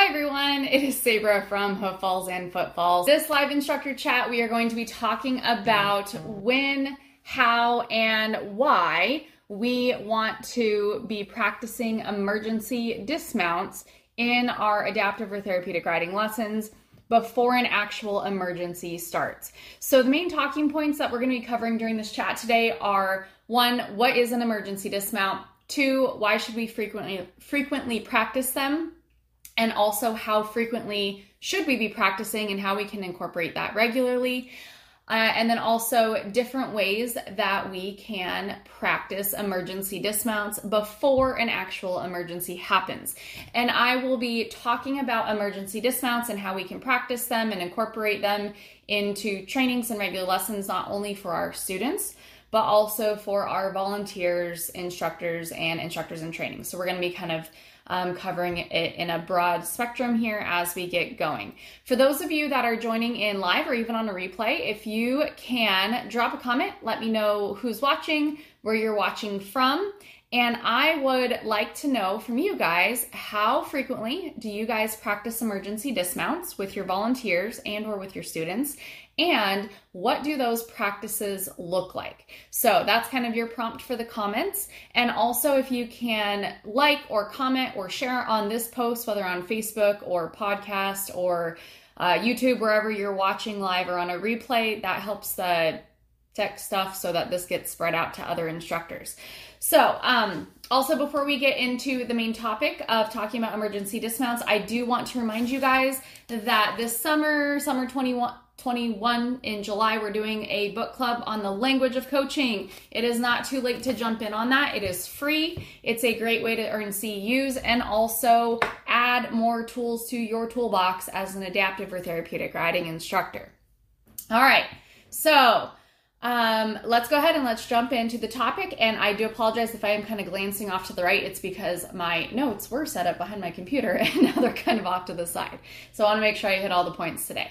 Hi everyone, it is Sabra from Hoof Falls and Footfalls. This live instructor chat, we are going to be talking about when, how, and why we want to be practicing emergency dismounts in our adaptive or therapeutic riding lessons before an actual emergency starts. So, the main talking points that we're going to be covering during this chat today are one, what is an emergency dismount? Two, why should we frequently frequently practice them? And also how frequently should we be practicing and how we can incorporate that regularly. Uh, and then also different ways that we can practice emergency dismounts before an actual emergency happens. And I will be talking about emergency dismounts and how we can practice them and incorporate them into trainings and regular lessons, not only for our students, but also for our volunteers, instructors, and instructors in training. So we're going to be kind of um, covering it in a broad spectrum here as we get going. For those of you that are joining in live or even on a replay, if you can drop a comment, let me know who's watching, where you're watching from. And I would like to know from you guys how frequently do you guys practice emergency dismounts with your volunteers and or with your students and what do those practices look like? So that's kind of your prompt for the comments. And also, if you can like or comment or share on this post, whether on Facebook or podcast or uh, YouTube, wherever you're watching live or on a replay, that helps the tech stuff so that this gets spread out to other instructors. So, um, also, before we get into the main topic of talking about emergency dismounts, I do want to remind you guys that this summer, summer 21, 21 in July, we're doing a book club on the language of coaching. It is not too late to jump in on that. It is free. It's a great way to earn CUs and also add more tools to your toolbox as an adaptive or therapeutic riding instructor. All right, so um, let's go ahead and let's jump into the topic. And I do apologize if I am kind of glancing off to the right. It's because my notes were set up behind my computer and now they're kind of off to the side. So I want to make sure I hit all the points today.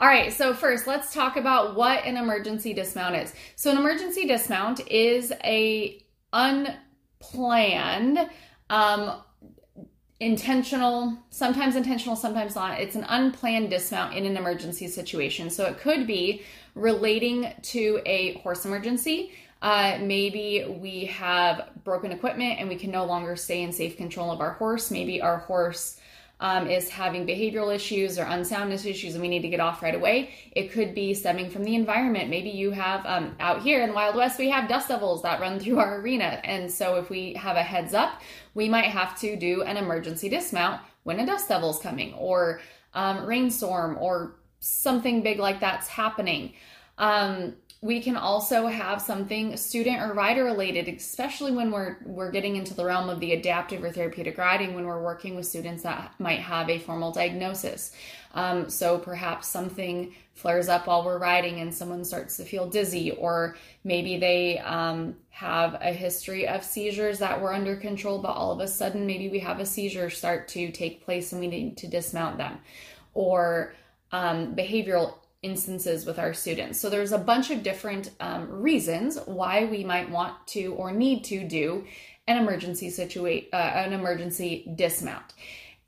All right, so first let's talk about what an emergency dismount is. So an emergency dismount is a unplanned, um, intentional, sometimes intentional, sometimes not. It's an unplanned dismount in an emergency situation. So it could be relating to a horse emergency. Uh, maybe we have broken equipment and we can no longer stay in safe control of our horse. Maybe our horse um, is having behavioral issues or unsoundness issues and we need to get off right away. It could be stemming from the environment. Maybe you have um, out here in the Wild West, we have dust devils that run through our arena. And so if we have a heads up, we might have to do an emergency dismount when a dust devil's coming or um, rainstorm or something big like that's happening. Um, we can also have something student or rider related especially when we're we're getting into the realm of the adaptive or therapeutic riding when we're working with students that might have a formal diagnosis um, so perhaps something flares up while we're riding and someone starts to feel dizzy or maybe they um, have a history of seizures that were under control but all of a sudden maybe we have a seizure start to take place and we need to dismount them or um, behavioral instances with our students. So there's a bunch of different um, reasons why we might want to or need to do an emergency situate uh, an emergency dismount.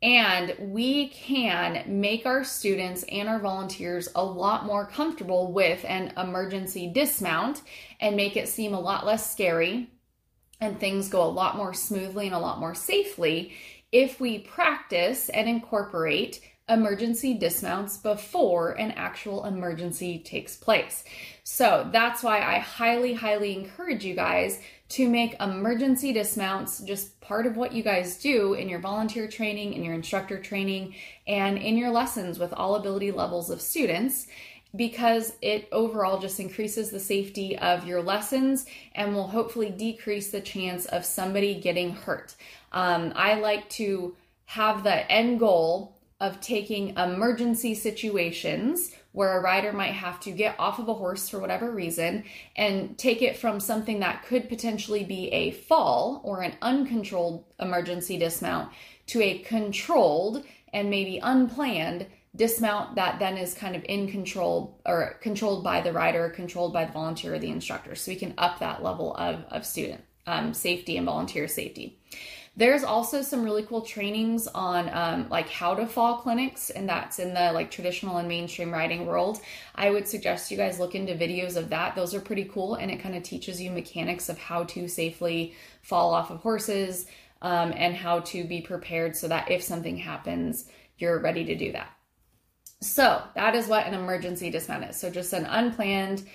And we can make our students and our volunteers a lot more comfortable with an emergency dismount and make it seem a lot less scary and things go a lot more smoothly and a lot more safely if we practice and incorporate emergency dismounts before an actual emergency takes place. So that's why I highly, highly encourage you guys to make emergency dismounts just part of what you guys do in your volunteer training, in your instructor training, and in your lessons with all ability levels of students because it overall just increases the safety of your lessons and will hopefully decrease the chance of somebody getting hurt. Um, I like to have the end goal of taking emergency situations where a rider might have to get off of a horse for whatever reason and take it from something that could potentially be a fall or an uncontrolled emergency dismount to a controlled and maybe unplanned dismount that then is kind of in control or controlled by the rider, controlled by the volunteer or the instructor. So we can up that level of, of student um, safety and volunteer safety. There's also some really cool trainings on um, like how to fall clinics, and that's in the like traditional and mainstream riding world. I would suggest you guys look into videos of that. Those are pretty cool, and it kind of teaches you mechanics of how to safely fall off of horses um, and how to be prepared so that if something happens, you're ready to do that. So that is what an emergency dismount is. So just an unplanned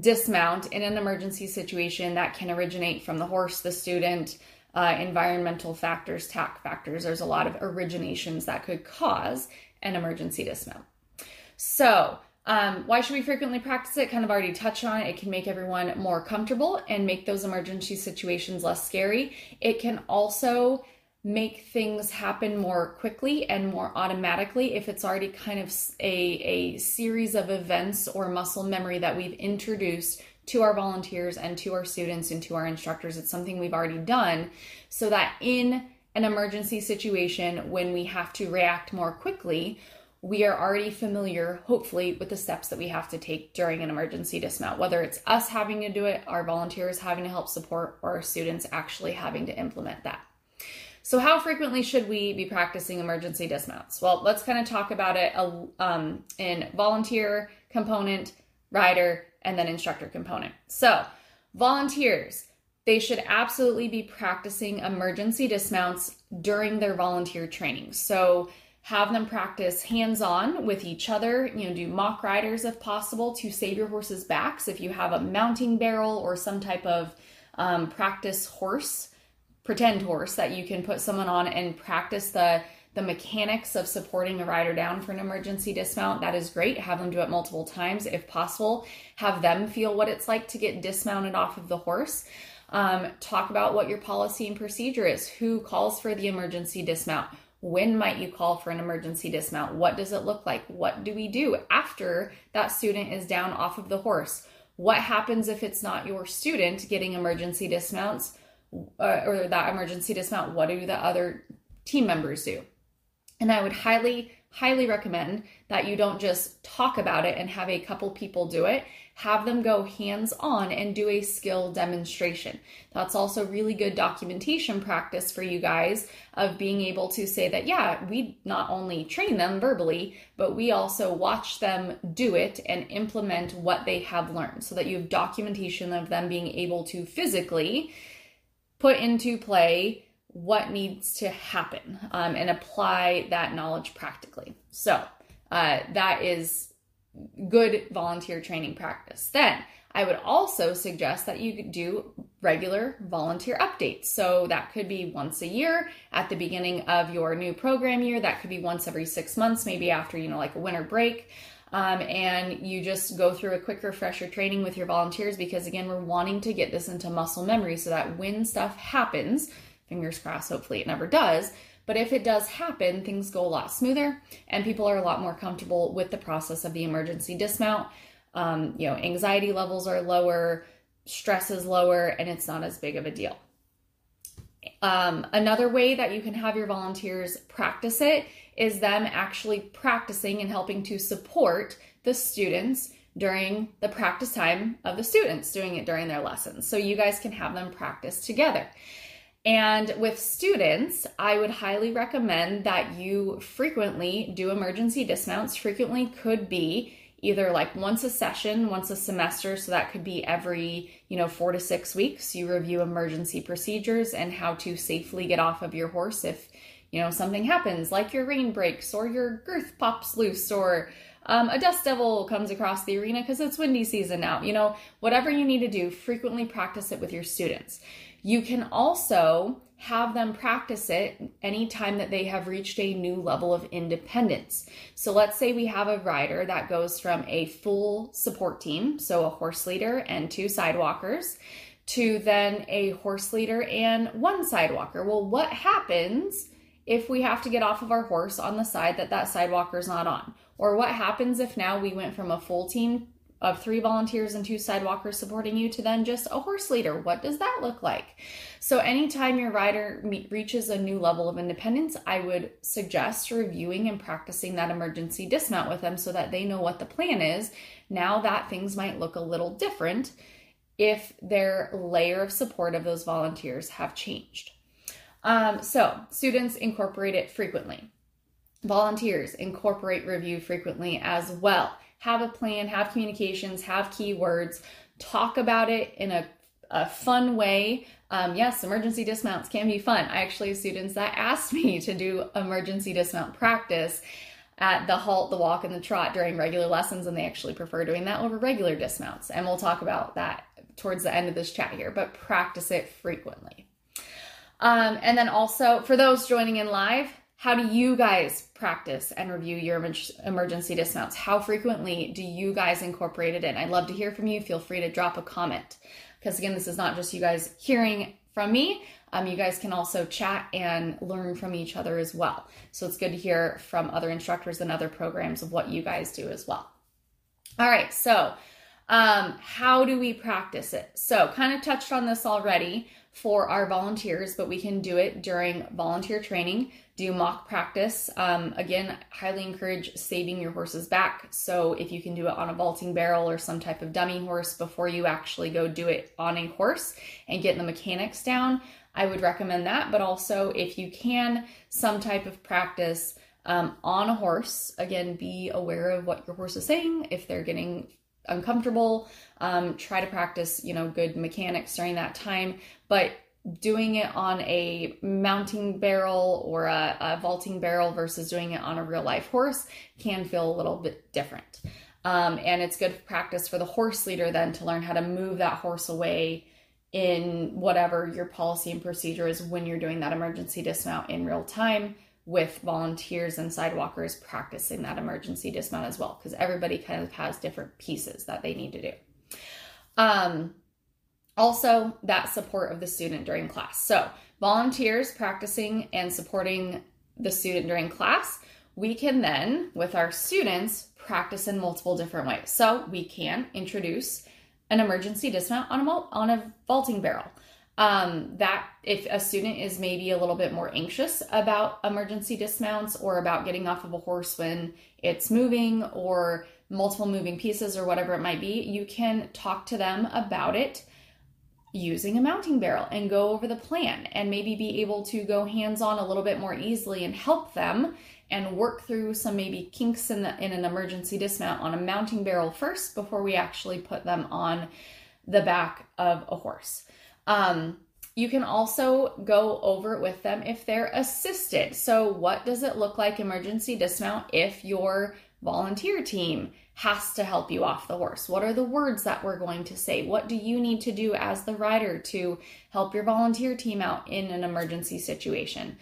dismount in an emergency situation that can originate from the horse, the student, uh, environmental factors, tack factors. There's a lot of originations that could cause an emergency dismount. So, um, why should we frequently practice it? Kind of already touched on it. It can make everyone more comfortable and make those emergency situations less scary. It can also make things happen more quickly and more automatically if it's already kind of a, a series of events or muscle memory that we've introduced to our volunteers and to our students and to our instructors. It's something we've already done so that in an emergency situation, when we have to react more quickly, we are already familiar, hopefully, with the steps that we have to take during an emergency dismount, whether it's us having to do it, our volunteers having to help support, or our students actually having to implement that. So, how frequently should we be practicing emergency dismounts? Well, let's kind of talk about it um, in volunteer component, rider, and then instructor component. So, volunteers, they should absolutely be practicing emergency dismounts during their volunteer training. So, have them practice hands on with each other, you know, do mock riders if possible to save your horse's backs. If you have a mounting barrel or some type of um, practice horse, pretend horse that you can put someone on and practice the the mechanics of supporting a rider down for an emergency dismount that is great. Have them do it multiple times if possible. Have them feel what it's like to get dismounted off of the horse. Um, talk about what your policy and procedure is. Who calls for the emergency dismount? When might you call for an emergency dismount? What does it look like? What do we do after that student is down off of the horse? What happens if it's not your student getting emergency dismounts uh, or that emergency dismount, what do the other team members do? And I would highly, highly recommend that you don't just talk about it and have a couple people do it. Have them go hands on and do a skill demonstration. That's also really good documentation practice for you guys of being able to say that, yeah, we not only train them verbally, but we also watch them do it and implement what they have learned so that you have documentation of them being able to physically put into play what needs to happen um, and apply that knowledge practically. So uh, that is good volunteer training practice. Then I would also suggest that you do regular volunteer updates. So that could be once a year at the beginning of your new program year. That could be once every six months, maybe after, you know, like a winter break um, and you just go through a quick refresher training with your volunteers because again we're wanting to get this into muscle memory so that when stuff happens fingers crossed hopefully it never does but if it does happen things go a lot smoother and people are a lot more comfortable with the process of the emergency dismount um, you know anxiety levels are lower stress is lower and it's not as big of a deal um, another way that you can have your volunteers practice it is them actually practicing and helping to support the students during the practice time of the students, doing it during their lessons. So you guys can have them practice together. And with students, I would highly recommend that you frequently do emergency dismounts. Frequently could be either like once a session, once a semester. So that could be every, you know, four to six weeks. You review emergency procedures and how to safely get off of your horse if, you know, something happens, like your rein breaks or your girth pops loose or um, a dust devil comes across the arena because it's windy season now. You know, whatever you need to do, frequently practice it with your students. You can also have them practice it anytime that they have reached a new level of independence. So let's say we have a rider that goes from a full support team, so a horse leader and two sidewalkers, to then a horse leader and one sidewalker. Well, what happens if we have to get off of our horse on the side that that sidewalker is not on? Or what happens if now we went from a full team of three volunteers and two sidewalkers supporting you to then just a horse leader. What does that look like? So, anytime your rider reaches a new level of independence, I would suggest reviewing and practicing that emergency dismount with them so that they know what the plan is. Now that things might look a little different if their layer of support of those volunteers have changed. Um, so, students incorporate it frequently. Volunteers incorporate review frequently as well. Have a plan, have communications, have keywords, talk about it in a, a fun way. Um, yes, emergency dismounts can be fun. I actually have students that asked me to do emergency dismount practice at the halt, the walk, and the trot during regular lessons, and they actually prefer doing that over regular dismounts. And we'll talk about that towards the end of this chat here, but practice it frequently. Um, and then also, for those joining in live, how do you guys practice and review your emergency dismounts? How frequently do you guys incorporate it in? I'd love to hear from you. Feel free to drop a comment. Because again, this is not just you guys hearing from me, um, you guys can also chat and learn from each other as well. So it's good to hear from other instructors and other programs of what you guys do as well. All right, so um, how do we practice it? So, kind of touched on this already for our volunteers, but we can do it during volunteer training. Do mock practice. Um, again, highly encourage saving your horse's back. So, if you can do it on a vaulting barrel or some type of dummy horse before you actually go do it on a horse and get the mechanics down, I would recommend that. But also, if you can, some type of practice um, on a horse. Again, be aware of what your horse is saying. If they're getting uncomfortable, um, try to practice, you know, good mechanics during that time. But doing it on a mounting barrel or a, a vaulting barrel versus doing it on a real life horse can feel a little bit different. Um, and it's good practice for the horse leader then to learn how to move that horse away in whatever your policy and procedure is when you're doing that emergency dismount in real time with volunteers and sidewalkers practicing that emergency dismount as well because everybody kind of has different pieces that they need to do um, also that support of the student during class so volunteers practicing and supporting the student during class we can then with our students practice in multiple different ways so we can introduce an emergency dismount on a, on a vaulting barrel. Um, that if a student is maybe a little bit more anxious about emergency dismounts or about getting off of a horse when it's moving or multiple moving pieces or whatever it might be, you can talk to them about it using a mounting barrel and go over the plan and maybe be able to go hands on a little bit more easily and help them and work through some maybe kinks in, the, in an emergency dismount on a mounting barrel first before we actually put them on the back of a horse. Um, you can also go over it with them if they're assisted. So, what does it look like emergency dismount if your volunteer team has to help you off the horse? What are the words that we're going to say? What do you need to do as the rider to help your volunteer team out in an emergency situation?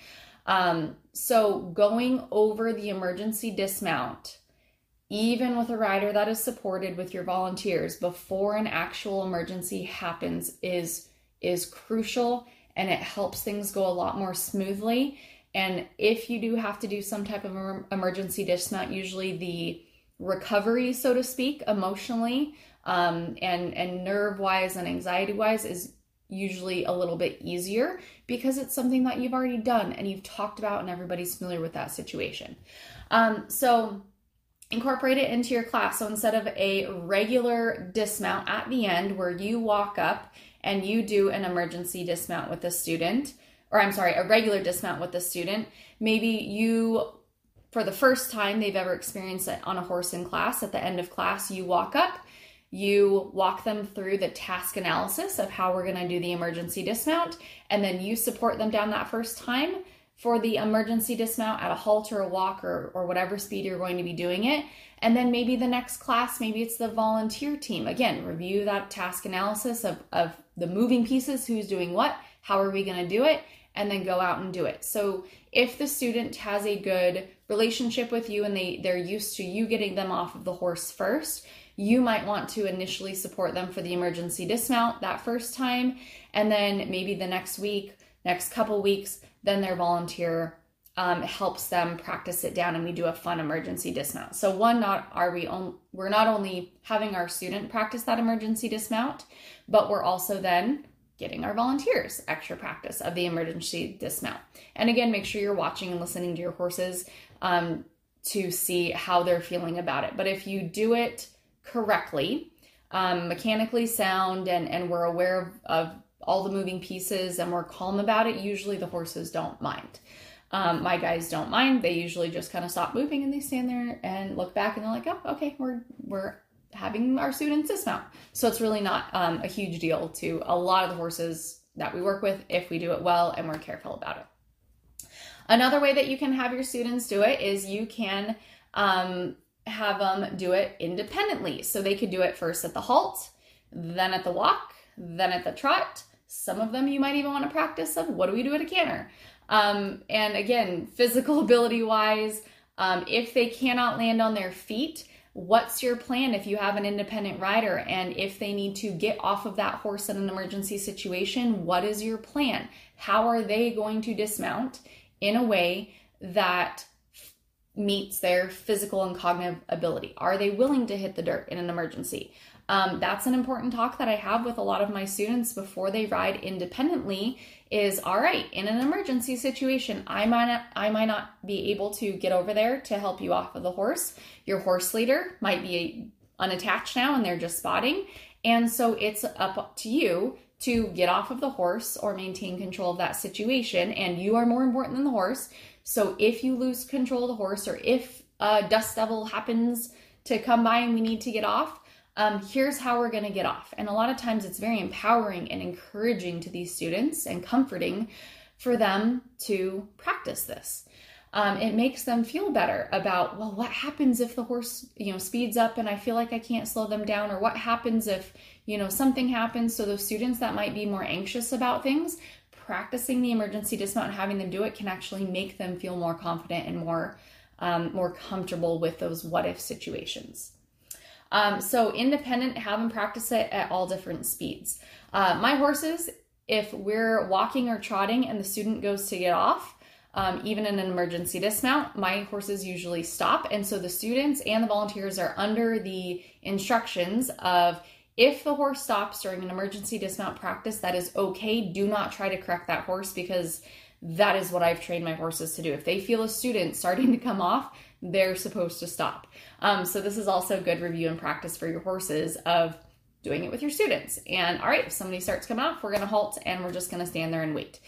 Um, so going over the emergency dismount, even with a rider that is supported with your volunteers before an actual emergency happens is is crucial and it helps things go a lot more smoothly. And if you do have to do some type of emergency dismount, usually the recovery, so to speak, emotionally um, and and nerve wise and anxiety wise is usually a little bit easier because it's something that you've already done and you've talked about and everybody's familiar with that situation. Um, so incorporate it into your class. So instead of a regular dismount at the end where you walk up and you do an emergency dismount with the student, or I'm sorry, a regular dismount with the student, maybe you for the first time they've ever experienced it on a horse in class at the end of class you walk up you walk them through the task analysis of how we're going to do the emergency dismount, and then you support them down that first time for the emergency dismount at a halt or a walk or, or whatever speed you're going to be doing it. And then maybe the next class, maybe it's the volunteer team. Again, review that task analysis of, of the moving pieces, who's doing what, how are we going to do it, and then go out and do it. So if the student has a good relationship with you and they, they're used to you getting them off of the horse first, you might want to initially support them for the emergency dismount that first time, and then maybe the next week, next couple weeks, then their volunteer um, helps them practice it down, and we do a fun emergency dismount. So one, not are we on, we're not only having our student practice that emergency dismount, but we're also then getting our volunteers extra practice of the emergency dismount. And again, make sure you're watching and listening to your horses um, to see how they're feeling about it. But if you do it correctly, um, mechanically sound, and, and we're aware of, of all the moving pieces and we're calm about it, usually the horses don't mind. Um, my guys don't mind. They usually just kind of stop moving and they stand there and look back and they're like, oh, okay, we're we're having our students dismount. So it's really not um, a huge deal to a lot of the horses that we work with if we do it well and we're careful about it. Another way that you can have your students do it is you can um, have them do it independently. So they could do it first at the halt, then at the walk, then at the trot. Some of them you might even want to practice of what do we do at a canter? Um, and again, physical ability wise, um, if they cannot land on their feet, what's your plan if you have an independent rider and if they need to get off of that horse in an emergency situation what is your plan how are they going to dismount in a way that meets their physical and cognitive ability. Are they willing to hit the dirt in an emergency? Um, that's an important talk that i have with a lot of my students before they ride independently is all right in an emergency situation i might not i might not be able to get over there to help you off of the horse. Your horse leader might be unattached now and they're just spotting. And so it's up to you to get off of the horse or maintain control of that situation and you are more important than the horse so if you lose control of the horse or if a dust devil happens to come by and we need to get off um, here's how we're going to get off. And a lot of times it's very empowering and encouraging to these students and comforting for them to practice this. Um, it makes them feel better about, well, what happens if the horse, you know, speeds up and I feel like I can't slow them down, or what happens if, you know, something happens. So those students that might be more anxious about things, practicing the emergency dismount and having them do it can actually make them feel more confident and more um, more comfortable with those what if situations. Um, so independent, have them practice it at all different speeds. Uh, my horses, if we're walking or trotting and the student goes to get off, um, even in an emergency dismount, my horses usually stop. And so the students and the volunteers are under the instructions of if the horse stops during an emergency dismount practice, that is okay. Do not try to correct that horse because that is what I've trained my horses to do. If they feel a student starting to come off, they're supposed to stop. Um, so this is also good review and practice for your horses of doing it with your students. And all right, if somebody starts coming off, we're going to halt and we're just going to stand there and wait.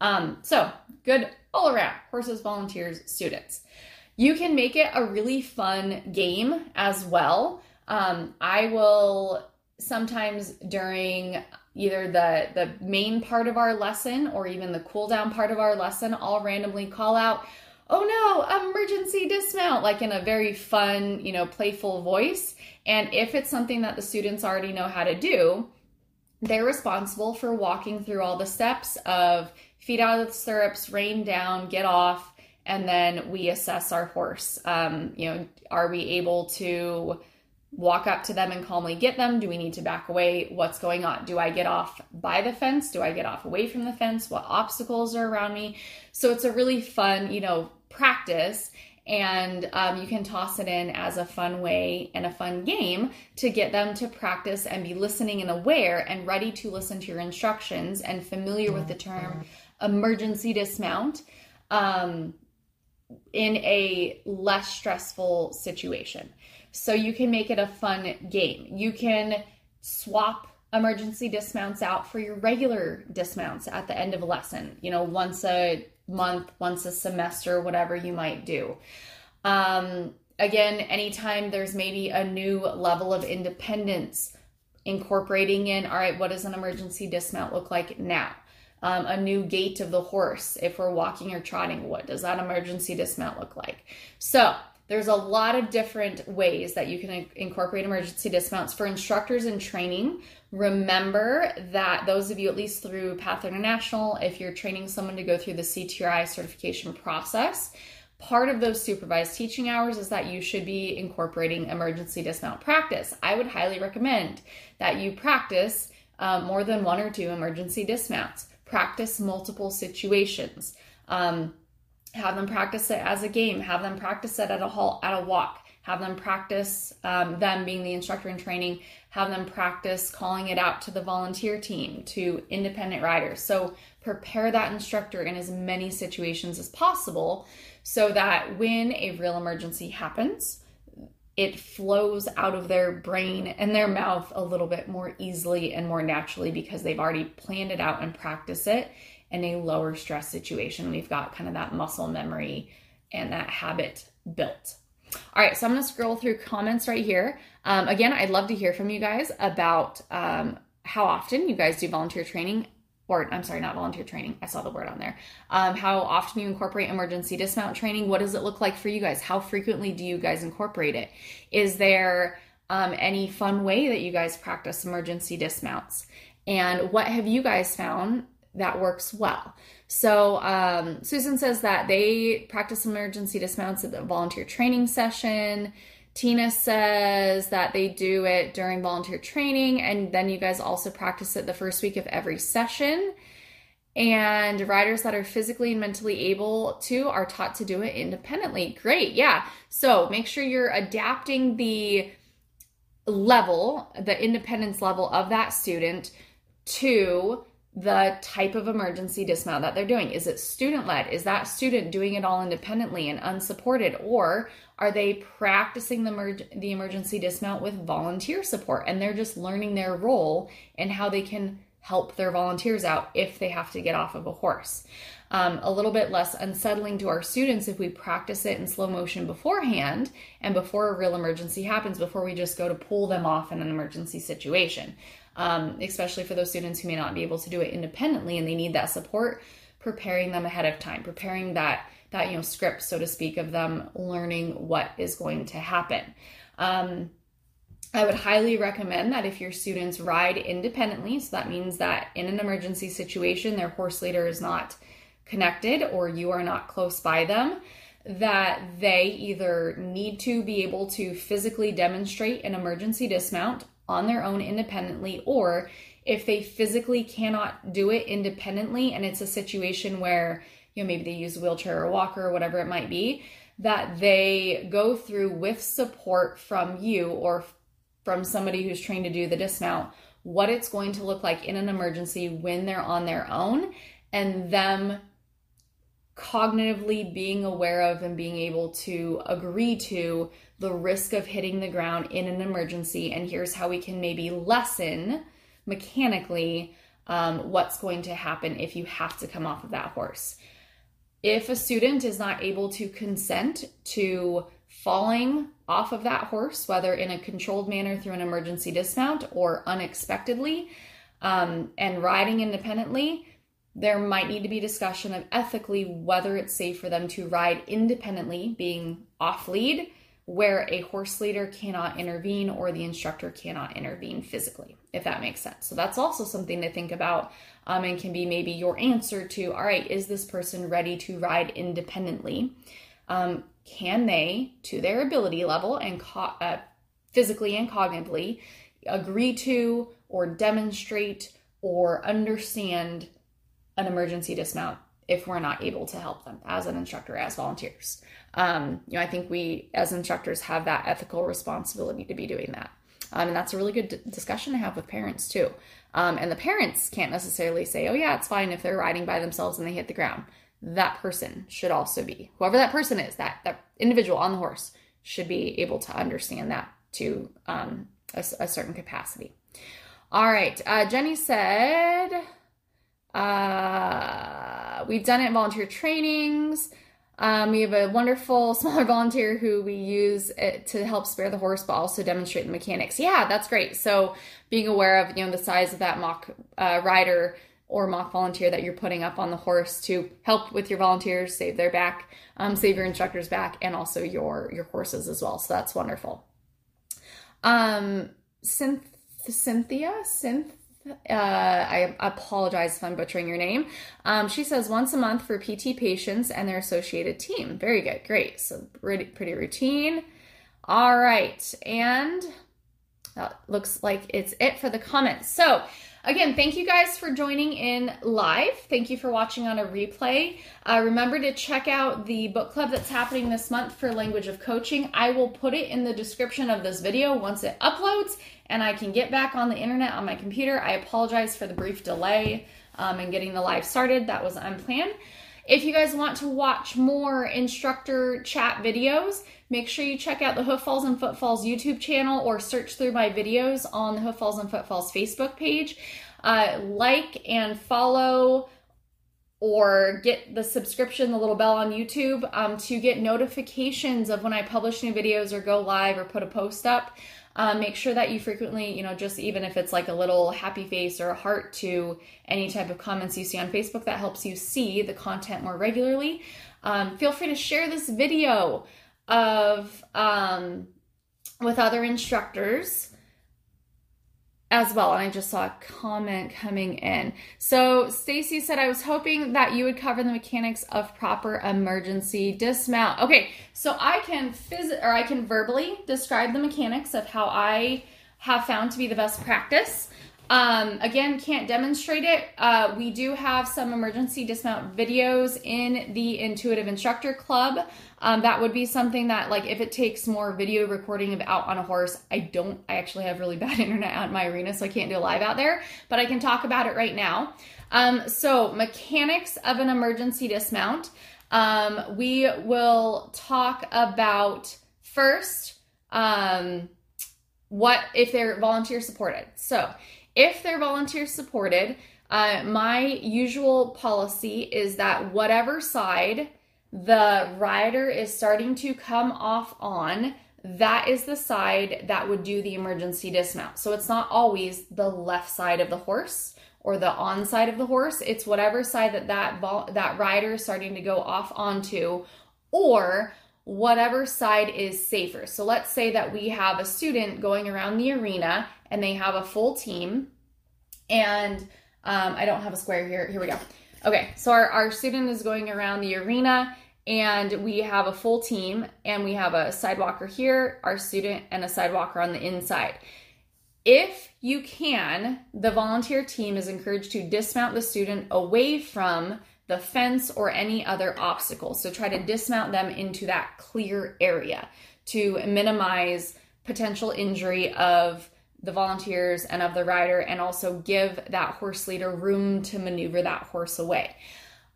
Um, so good all around horses, volunteers, students. You can make it a really fun game as well. Um, I will sometimes during either the the main part of our lesson or even the cool down part of our lesson, I'll randomly call out oh no, emergency dismount, like in a very fun, you know, playful voice. And if it's something that the students already know how to do, they're responsible for walking through all the steps of feet out of the stirrups, rein down, get off, and then we assess our horse. Um, you know, are we able to walk up to them and calmly get them? Do we need to back away? What's going on? Do I get off by the fence? Do I get off away from the fence? What obstacles are around me? So it's a really fun, you know, practice. And um, you can toss it in as a fun way and a fun game to get them to practice and be listening and aware and ready to listen to your instructions and familiar with the term emergency dismount um, in a less stressful situation. So you can make it a fun game. You can swap emergency dismounts out for your regular dismounts at the end of a lesson, you know, once a month, once a semester, whatever you might do. Um, again, anytime there's maybe a new level of independence, incorporating in, all right, what does an emergency dismount look like now? Um, a new gait of the horse, if we're walking or trotting, what does that emergency dismount look like? So, there's a lot of different ways that you can incorporate emergency dismounts for instructors in training. Remember that those of you, at least through Path International, if you're training someone to go through the CTRI certification process, part of those supervised teaching hours is that you should be incorporating emergency dismount practice. I would highly recommend that you practice um, more than one or two emergency dismounts, practice multiple situations. Um, have them practice it as a game have them practice it at a halt at a walk have them practice um, them being the instructor in training have them practice calling it out to the volunteer team to independent riders. So prepare that instructor in as many situations as possible so that when a real emergency happens it flows out of their brain and their mouth a little bit more easily and more naturally because they've already planned it out and practice it in a lower stress situation. We've got kind of that muscle memory and that habit built. All right, so I'm to scroll through comments right here. Um, again, I'd love to hear from you guys about um, how often you guys do volunteer training or I'm sorry, not volunteer training. I saw the word on there. Um, how often you incorporate emergency dismount training? What does it look like for you guys? How frequently do you guys incorporate it? Is there um, any fun way that you guys practice emergency dismounts? And what have you guys found that works well? So um, Susan says that they practice emergency dismounts at the volunteer training session. Tina says that they do it during volunteer training, and then you guys also practice it the first week of every session. And riders that are physically and mentally able to are taught to do it independently. Great, yeah. So make sure you're adapting the level, the independence level of that student to the type of emergency dismount that they're doing. Is it student led? Is that student doing it all independently and unsupported? Or are they practicing the, the emergency dismount with volunteer support and they're just learning their role and how they can help their volunteers out if they have to get off of a horse? Um, a little bit less unsettling to our students if we practice it in slow motion beforehand and before a real emergency happens, before we just go to pull them off in an emergency situation um, especially for those students who may not be able to do it independently and they need that support preparing them ahead of time preparing that that you know script so to speak of them learning what is going to happen. Um, I would highly recommend that if your students ride independently, so that means that in an emergency situation, their horse leader is not connected or you are not close by them, that they either need to be able to physically demonstrate an emergency dismount on their own independently, or if they physically cannot do it independently and it's a situation where, you know, maybe they use a wheelchair or a walker or whatever it might be, that they go through with support from you or from somebody who's trained to do the dismount what it's going to look like in an emergency when they're on their own and them cognitively being aware of and being able to agree to the risk of hitting the ground in an emergency. And here's how we can maybe lessen mechanically um, what's going to happen if you have to come off of that horse. If a student is not able to consent to falling off of that horse, whether in a controlled manner through an emergency dismount or unexpectedly, um, and riding independently, there might need to be discussion of ethically whether it's safe for them to ride independently, being off lead, where a horse leader cannot intervene or the instructor cannot intervene physically, if that makes sense. So that's also something to think about um, and can be maybe your answer to all right, is this person ready to ride independently? Um, can they, to their ability level and co- uh, physically and cognitively, agree to or demonstrate or understand an emergency dismount if we're not able to help them as an instructor, as volunteers. Um, you know, I think we as instructors have that ethical responsibility to be doing that. Um, and that's a really good d- discussion to have with parents too. Um, and the parents can't necessarily say, oh, yeah, it's fine if they're riding by themselves and they hit the ground. That person should also be, whoever that person is, that, that individual on the horse should be able to understand that to um, a, a certain capacity. All right. Uh, Jenny said, uh, we've done it in volunteer trainings. Um, we have a wonderful smaller volunteer who we use to help spare the horse, but also demonstrate the mechanics. Yeah, that's great. So being aware of you know the size of that mock uh, rider or mock volunteer that you're putting up on the horse to help with your volunteers, save their back, um, save your instructor's back, and also your your horses as well. So that's wonderful. Um, Cynth- Cynthia, Synth uh, I apologize if I'm butchering your name. Um, she says once a month for PT patients and their associated team. Very good, great. So pretty, pretty routine. All right, and that looks like it's it for the comments. So again, thank you guys for joining in live. Thank you for watching on a replay. Uh, remember to check out the book club that's happening this month for Language of Coaching. I will put it in the description of this video once it uploads and I can get back on the internet on my computer. I apologize for the brief delay um, in getting the live started. That was unplanned. If you guys want to watch more instructor chat videos, make sure you check out the Hoof Falls and Footfalls YouTube channel or search through my videos on the Hoof Falls and Footfalls Facebook page. Uh, like and follow or get the subscription, the little bell on YouTube um, to get notifications of when I publish new videos or go live or put a post up. Um, make sure that you frequently, you know, just even if it's like a little happy face or a heart to any type of comments you see on Facebook that helps you see the content more regularly. Um, feel free to share this video of um, with other instructors as well and i just saw a comment coming in so stacy said i was hoping that you would cover the mechanics of proper emergency dismount okay so i can phys- or i can verbally describe the mechanics of how i have found to be the best practice um, again, can't demonstrate it. Uh, we do have some emergency dismount videos in the Intuitive Instructor Club. Um, that would be something that, like, if it takes more video recording of out on a horse, I don't, I actually have really bad internet out in my arena, so I can't do live out there, but I can talk about it right now. Um, so, mechanics of an emergency dismount. Um, we will talk about first um, what if they're volunteer supported. So, if they're volunteer supported, uh, my usual policy is that whatever side the rider is starting to come off on, that is the side that would do the emergency dismount. So it's not always the left side of the horse or the on side of the horse. It's whatever side that that, vol- that rider is starting to go off onto or whatever side is safer. So let's say that we have a student going around the arena and they have a full team and um, I don't have a square here. Here we go. Okay, so our, our student is going around the arena and we have a full team and we have a sidewalker here, our student, and a sidewalker on the inside. If you can, the volunteer team is encouraged to dismount the student away from the fence or any other obstacle. So try to dismount them into that clear area to minimize potential injury of the volunteers and of the rider, and also give that horse leader room to maneuver that horse away.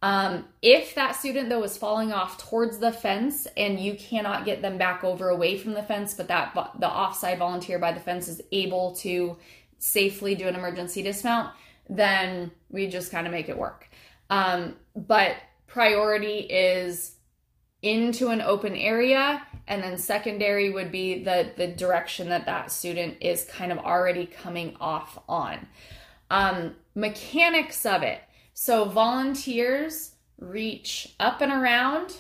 Um, if that student though is falling off towards the fence and you cannot get them back over away from the fence, but that the offside volunteer by the fence is able to safely do an emergency dismount, then we just kind of make it work. Um, but priority is into an open area and then secondary would be the the direction that that student is kind of already coming off on um, mechanics of it so volunteers reach up and around.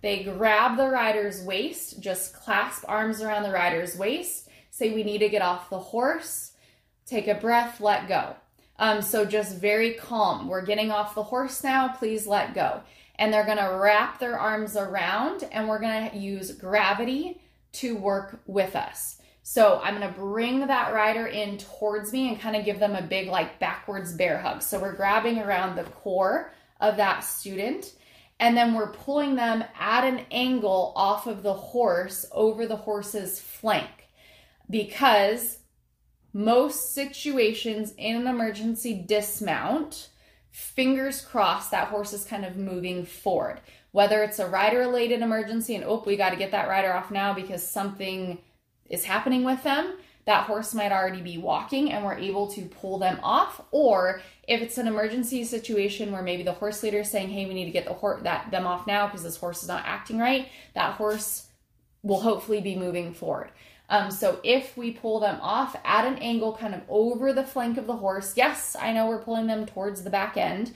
They grab the rider's waist just clasp arms around the rider's waist say we need to get off the horse. Take a breath let go. Um, so just very calm. We're getting off the horse now please let go. And they're gonna wrap their arms around and we're gonna use gravity to work with us. So I'm gonna bring that rider in towards me and kind of give them a big like backwards bear hug. So we're grabbing around the core of that student and then we're pulling them at an angle off of the horse over the horse's flank because most situations in an emergency dismount fingers crossed that horse is kind of moving forward. Whether it's a rider related emergency and, oh, we got to get that rider off now because something is happening with them, that horse might already be walking and we're able to pull them off. Or if it's an emergency situation where maybe the horse leader is saying, hey, we need to get the horse that them off now because this horse is not acting right, that horse will hopefully be moving forward. Um, so if we pull them off at an angle kind of over the flank of the horse, yes, I know we're pulling them towards the back end,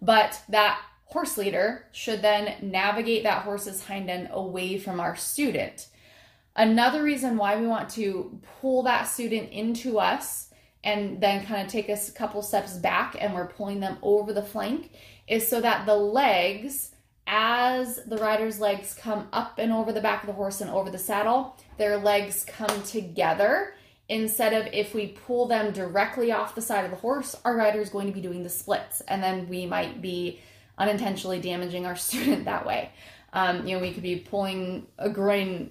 but that horse leader should then navigate that horse's hind end away from our student. Another reason why we want to pull that student into us and then kind of take us a couple steps back and we're pulling them over the flank is so that the legs as the rider's legs come up and over the back of the horse and over the saddle, their legs come together instead of if we pull them directly off the side of the horse, our rider is going to be doing the splits, and then we might be unintentionally damaging our student that way. Um, you know, we could be pulling a groin,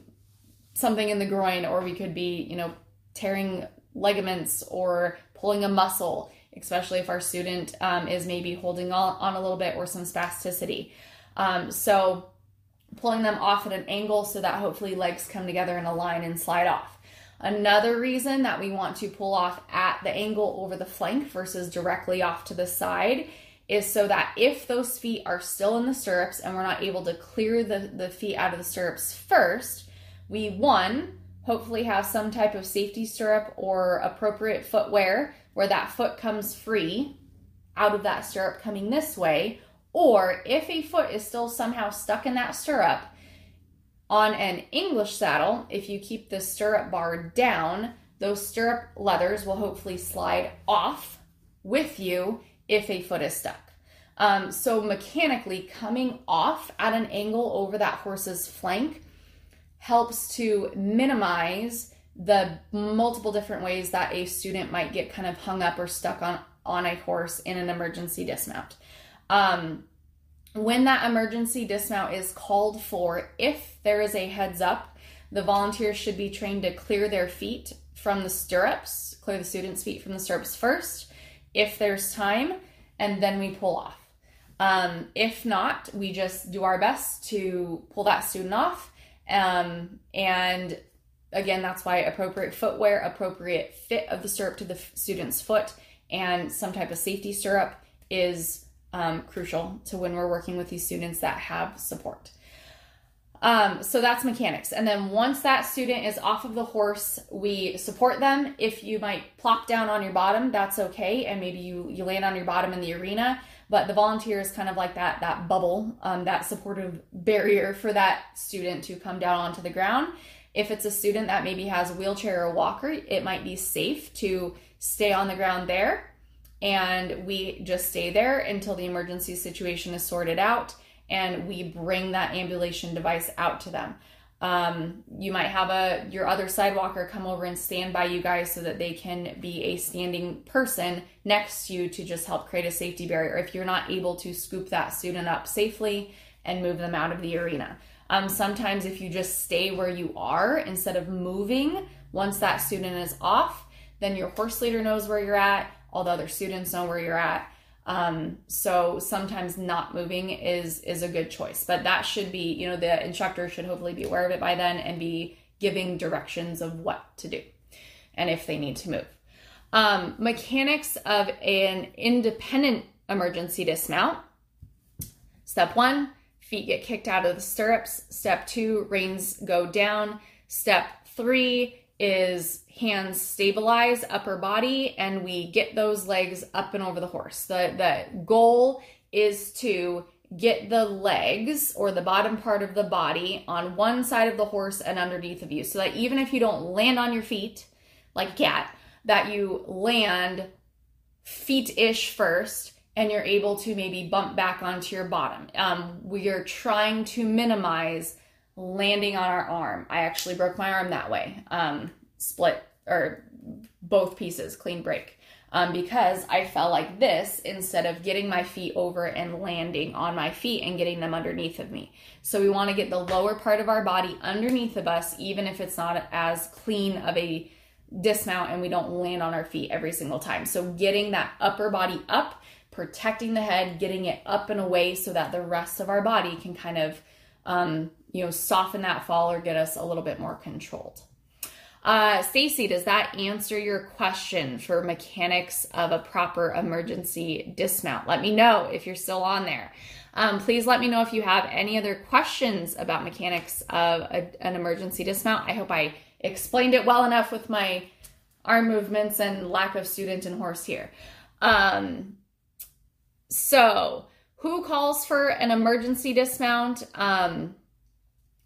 something in the groin, or we could be, you know, tearing ligaments or pulling a muscle especially if our student um, is maybe holding on, a little bit or some spasticity. Um, so pulling them off at an angle so that hopefully legs come together in a line and slide off. Another reason that we want to pull off at the angle over the flank versus directly off to the side is so that if those feet are still in the stirrups and we're not able to clear the, the feet out of the stirrups first, we one, hopefully have some type of safety stirrup or appropriate footwear where that foot comes free out of that stirrup coming this way. Or if a foot is still somehow stuck in that stirrup, on an English saddle, if you keep the stirrup bar down, those stirrup leathers will hopefully slide off with you if a foot is stuck. Um, so, mechanically, coming off at an angle over that horse's flank helps to minimize the multiple different ways that a student might get kind of hung up or stuck on, on a horse in an emergency dismount. Um, when that emergency dismount is called for, if there is a heads up, the volunteers should be trained to clear their feet from the stirrups, clear the student's feet from the stirrups first, if there's time, and then we pull off. Um, if not, we just do our best to pull that student off. Um, and again, that's why appropriate footwear, appropriate fit of the stirrup to the student's foot, and some type of safety stirrup is um, crucial to when we're working with these students that have support. Um, so that's mechanics. And then once that student is off of the horse, we support them. If you might plop down on your bottom, that's okay. And maybe you, you land on your bottom in the arena, but the volunteer is kind of like that, that bubble, um, that supportive barrier for that student to come down onto the ground. If it's a student that maybe has a wheelchair or walker, it might be safe to stay on the ground there and we just stay there until the emergency situation is sorted out and we bring that ambulation device out to them um, you might have a your other sidewalker come over and stand by you guys so that they can be a standing person next to you to just help create a safety barrier if you're not able to scoop that student up safely and move them out of the arena um, sometimes if you just stay where you are instead of moving once that student is off then your horse leader knows where you're at all the other students know where you're at. Um, so sometimes not moving is is a good choice, but that should be, you know, the instructor should hopefully be aware of it by then and be giving directions of what to do and if they need to move. Um, mechanics of an independent emergency dismount. Step one, feet get kicked out of the stirrups. Step two, reins go down. Step three is hands stabilize upper body and we get those legs up and over the horse. The the goal is to get the legs or the bottom part of the body on one side of the horse and underneath of you so that even if you don't land on your feet like a cat that you land feet-ish first and you're able to maybe bump back onto your bottom um, we are trying to minimize landing on our arm i actually broke my arm that way um, split or both pieces clean break um, because I fell like this instead of getting my feet over and landing on my feet and getting them underneath of me. So we want to get the lower part of our body underneath of us, even if it's not as clean of a dismount and we don't land on our feet every single time. So getting that upper body up, protecting the head, getting it up and away so that the rest of our body can kind of, um, you know, soften that fall or get us a little bit more controlled. Uh, Stacy, does that answer your question for mechanics of a proper emergency dismount? Let me know if you're still on there. Um, please let me know if you have any other questions about mechanics of a, an emergency dismount. I hope I explained it well enough with my arm movements and lack of student and horse here. Um, so, who calls for an emergency dismount um,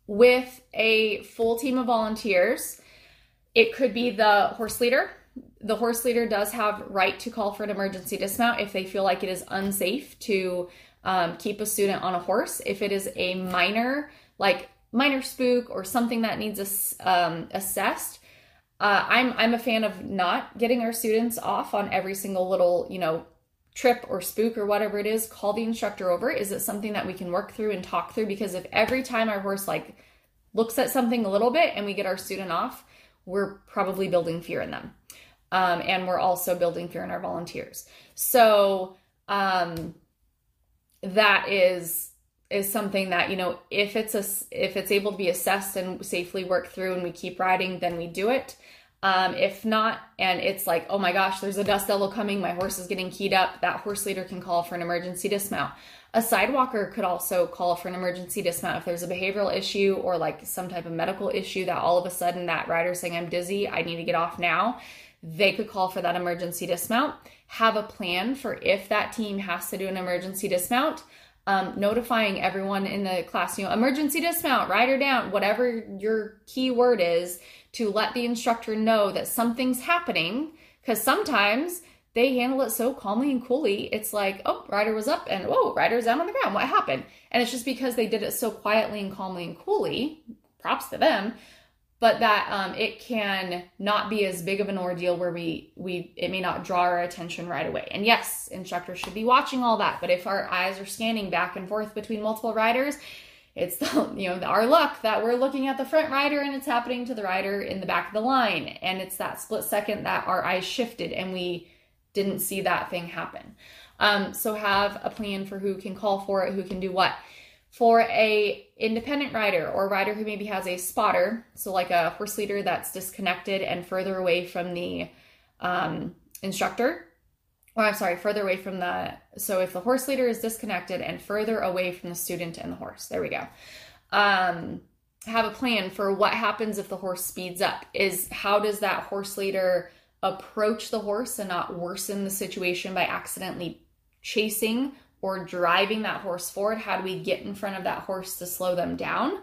with a full team of volunteers? It could be the horse leader. The horse leader does have right to call for an emergency dismount if they feel like it is unsafe to um, keep a student on a horse. If it is a minor, like minor spook or something that needs um, assessed, uh, I'm I'm a fan of not getting our students off on every single little you know trip or spook or whatever it is. Call the instructor over. Is it something that we can work through and talk through? Because if every time our horse like looks at something a little bit and we get our student off, we're probably building fear in them. Um, and we're also building fear in our volunteers. So um, that is is something that you know if it's a if it's able to be assessed and safely worked through and we keep riding then we do it um, if not and it's like oh my gosh there's a dust devil coming my horse is getting keyed up that horse leader can call for an emergency dismount. A sidewalker could also call for an emergency dismount if there's a behavioral issue or like some type of medical issue that all of a sudden that rider's saying i'm dizzy i need to get off now they could call for that emergency dismount. Have a plan for if that team has to do an emergency dismount. Um, notifying everyone in the class, you know, emergency dismount, rider down, whatever your key word is, to let the instructor know that something's happening. Because sometimes they handle it so calmly and coolly. It's like, oh, rider was up and whoa, rider's down on the ground. What happened? And it's just because they did it so quietly and calmly and coolly. Props to them but that um, it can not be as big of an ordeal where we we it may not draw our attention right away. And yes, instructors should be watching all that. But if our eyes are scanning back and forth between multiple riders, it's the, you know our luck that we're looking at the front rider and it's happening to the rider in the back of the line, and it's that split second that our eyes shifted and we didn't see that thing happen. Um, so have a plan for who can call for it, who can do what for a independent rider or rider who maybe has a spotter so like a horse leader that's disconnected and further away from the um, instructor or i'm sorry further away from the so if the horse leader is disconnected and further away from the student and the horse there we go. Um, have a plan for what happens if the horse speeds up. Is how does that horse leader approach the horse and not worsen the situation by accidentally chasing or driving that horse forward? How do we get in front of that horse to slow them down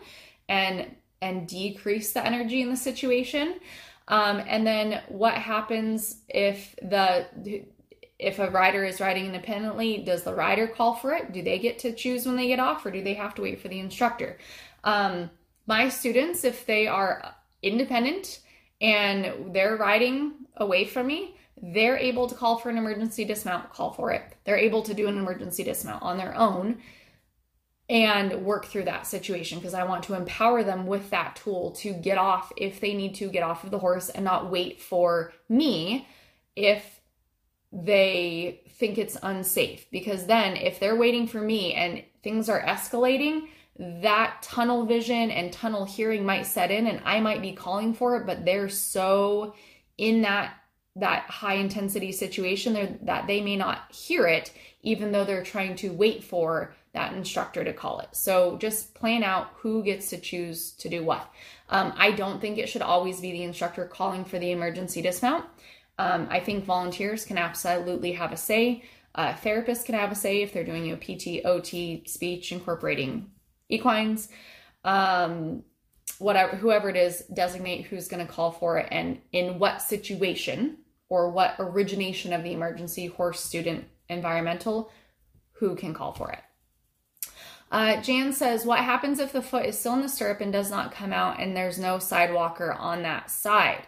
and and decrease the energy in the situation? Um, and then what happens if the if a rider is riding independently does the rider call for it do they get to choose when they get off or do they have to wait for the instructor um, my students if they are independent and they're riding away from me they're able to call for an emergency dismount, call for it. They're able to do an emergency dismount on their own and work through that situation because I want to empower them with that tool to get off if they need to get off of the horse and not wait for me if they think it's unsafe. Because then, if they're waiting for me and things are escalating, that tunnel vision and tunnel hearing might set in and I might be calling for it, but they're so in that that high intensity situation that they may not hear it even though they're trying to wait for that instructor to call it. So just plan out who gets to choose to do what. Um, i don't think it should always be the instructor calling for the emergency dismount um, i think volunteers can absolutely have a say uh, therapists can have a say if they're doing a pt ot speech incorporating equines um, whatever whoever it is designate who's going to call for it and in what situation or what origination of the emergency horse student environmental, who can call for it. Uh, Jan says, What happens if the foot is still in the stirrup and does not come out and there's no sidewalker on that side?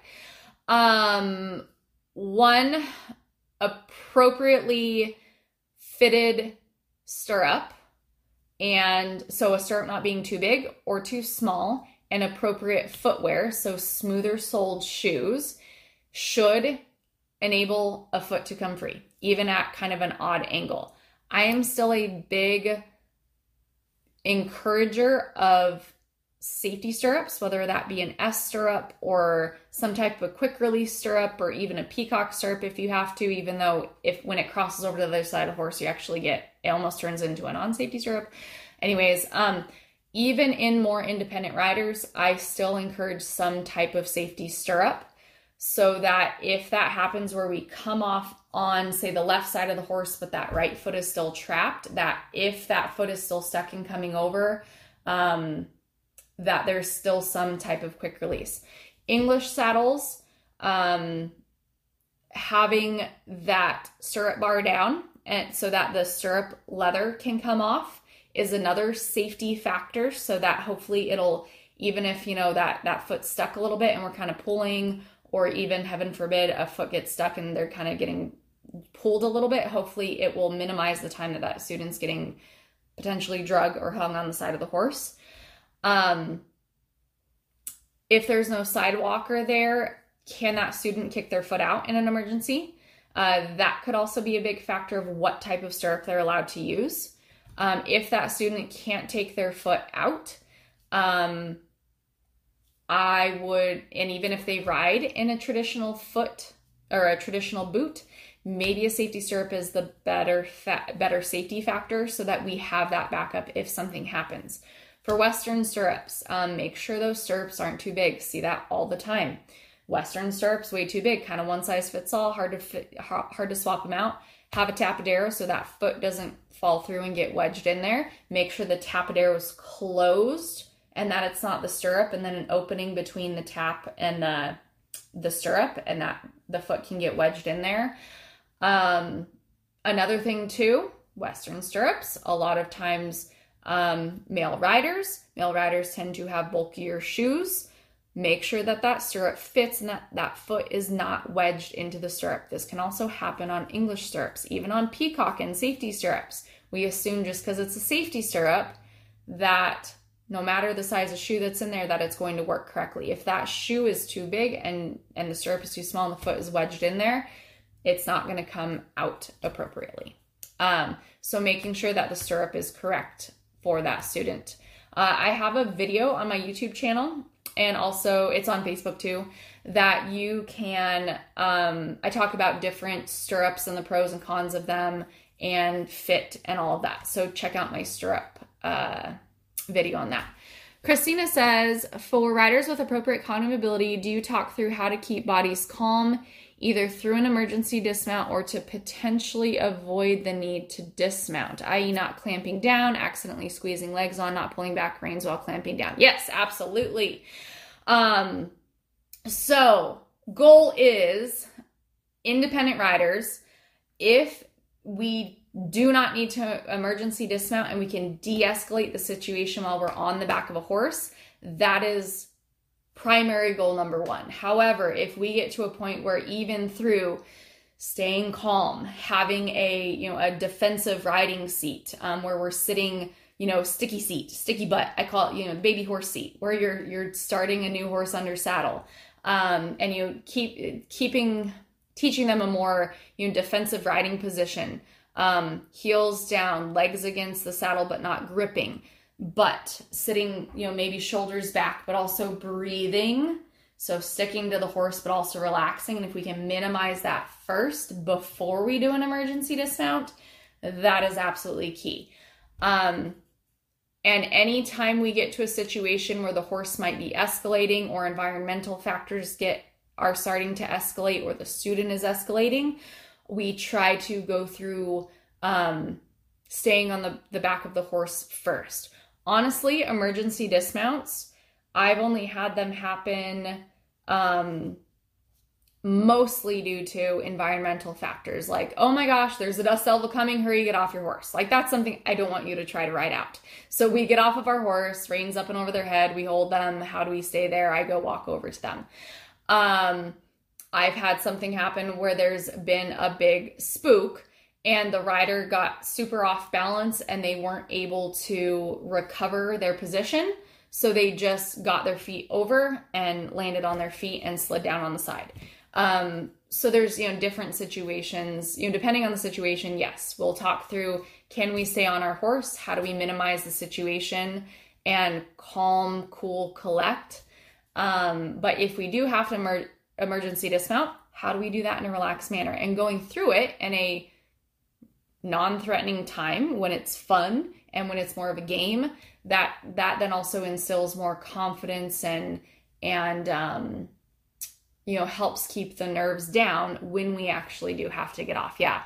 Um, one appropriately fitted stirrup, and so a stirrup not being too big or too small, and appropriate footwear, so smoother soled shoes, should enable a foot to come free, even at kind of an odd angle. I am still a big encourager of safety stirrups, whether that be an S stirrup or some type of a quick release stirrup or even a peacock stirrup if you have to, even though if when it crosses over to the other side of the horse, you actually get it almost turns into a non-safety stirrup. Anyways, um, even in more independent riders, I still encourage some type of safety stirrup so that if that happens where we come off on say the left side of the horse but that right foot is still trapped that if that foot is still stuck and coming over um, that there's still some type of quick release. English saddles um, having that stirrup bar down and so that the stirrup leather can come off is another safety factor so that hopefully it'll even if you know that that foot's stuck a little bit and we're kind of pulling or even heaven forbid a foot gets stuck and they're kind of getting pulled a little bit hopefully it will minimize the time that that student's getting potentially drug or hung on the side of the horse um, if there's no sidewalker there can that student kick their foot out in an emergency? Uh, that could also be a big factor of what type of stirrup they're allowed to use. Um, if that student can't take their foot out, um, I would, and even if they ride in a traditional foot or a traditional boot, maybe a safety stirrup is the better fa- better safety factor so that we have that backup if something happens. For Western stirrups, um, make sure those stirrups aren't too big. See that all the time. Western stirrups way too big, kind of one size fits all, hard to fit, hard to swap them out. Have a tapadero so that foot doesn't fall through and get wedged in there. Make sure the tapadero is closed and that it's not the stirrup and then an opening between the tap and the the stirrup and that the foot can get wedged in there. Um, another thing too, Western stirrups. A lot of times, um, male riders, male riders tend to have bulkier shoes. Make sure that that stirrup fits and that that foot is not wedged into the stirrup. This can also happen on English stirrups, even on peacock and safety stirrups. We assume just because it's a safety stirrup that no matter the size of shoe that's in there that it's going to work correctly. If that shoe is too big and and the stirrup is too small and the foot is wedged in there, it's not going to come out appropriately. Um, so making sure that the stirrup is correct for that student. Uh, I have a video on my YouTube channel and also it's on Facebook too that you can um, I talk about different stirrups and the pros and cons of them and fit and all of that. So check out my stirrup uh, video on that. Christina says, for riders with appropriate cognitive ability, do you talk through how to keep bodies calm either through an emergency dismount or to potentially avoid the need to dismount, i.e., not clamping down, accidentally squeezing legs on, not pulling back reins while clamping down. Yes, absolutely. Um, so, goal is independent riders, if we do not need to emergency dismount and we can de escalate the situation while we're on the back of a horse, that is primary goal number one. However, if we get to a point where even through staying calm, having a you know a defensive riding seat um, where we're sitting you know sticky seat, sticky butt, I call it you know the baby horse seat where you're you're starting a new horse under saddle, um, and you keep keeping teaching them a more you know defensive riding position. Um, heels down, legs against the saddle, but not gripping but sitting, you know, maybe shoulders back, but also breathing. So sticking to the horse, but also relaxing. And if we can minimize that first before we do an emergency dismount, that is absolutely key. Um, and anytime we get to a situation where the horse might be escalating or environmental factors get are starting to escalate or the student is escalating, we try to go through um, staying on the, the back of the horse first honestly, emergency dismounts, I've only had them happen um, mostly due to environmental factors like, oh my gosh, there's a dust devil coming, hurry, get off your horse. Like, that's something I don't want you to try to ride out. So we get off of our horse, reins up and over their head, we hold them. How do we stay there? I go walk over to them. Um, I've had something happen where there's been a big spook and the rider got super off balance and they weren't able to recover their position. So they just got their feet over and landed on their feet and slid down on the side. Um, so there's you know different situations. You know, depending on the situation, yes, we'll talk through. Can we stay on our horse? How do we minimize the situation and calm, cool, collect? Um, but if we do have to emer- emergency dismount, how do we do that in a relaxed manner? And going through it in a non-threatening time when it's fun and when it's more of a game that that then also instills more confidence and and um you know helps keep the nerves down when we actually do have to get off. Yeah.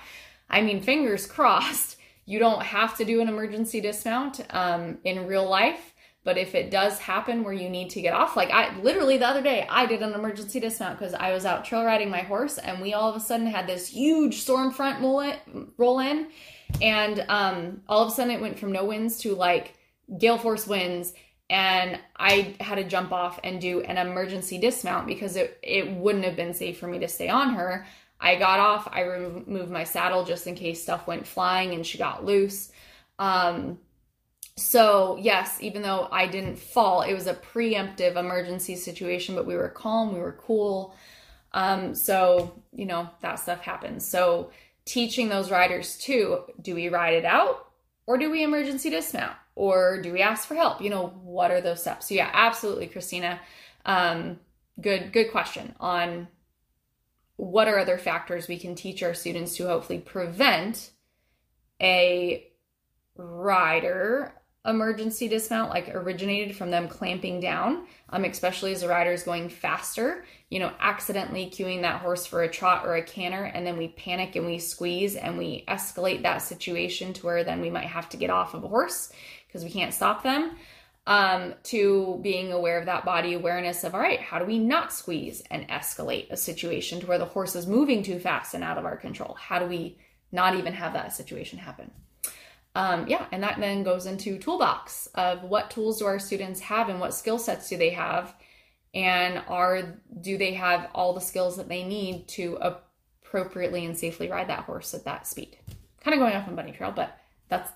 I mean fingers crossed you don't have to do an emergency dismount um, in real life but if it does happen where you need to get off, like I literally the other day, I did an emergency dismount because I was out trail riding my horse and we all of a sudden had this huge storm front roll in. And um, all of a sudden it went from no winds to like gale force winds. And I had to jump off and do an emergency dismount because it, it wouldn't have been safe for me to stay on her. I got off, I removed my saddle just in case stuff went flying and she got loose. Um, so, yes, even though I didn't fall, it was a preemptive emergency situation, but we were calm, we were cool. Um, so, you know, that stuff happens. So, teaching those riders too do we ride it out or do we emergency dismount or do we ask for help? You know, what are those steps? So, yeah, absolutely, Christina. Um, good, good question on what are other factors we can teach our students to hopefully prevent a rider emergency dismount like originated from them clamping down um, especially as the rider is going faster you know accidentally cueing that horse for a trot or a canter and then we panic and we squeeze and we escalate that situation to where then we might have to get off of a horse because we can't stop them um, to being aware of that body awareness of all right how do we not squeeze and escalate a situation to where the horse is moving too fast and out of our control? How do we not even have that situation happen um, yeah, and that then goes into toolbox of what tools do our students have and what skill sets do they have, and are do they have all the skills that they need to appropriately and safely ride that horse at that speed? Kind of going off on bunny trail, but that's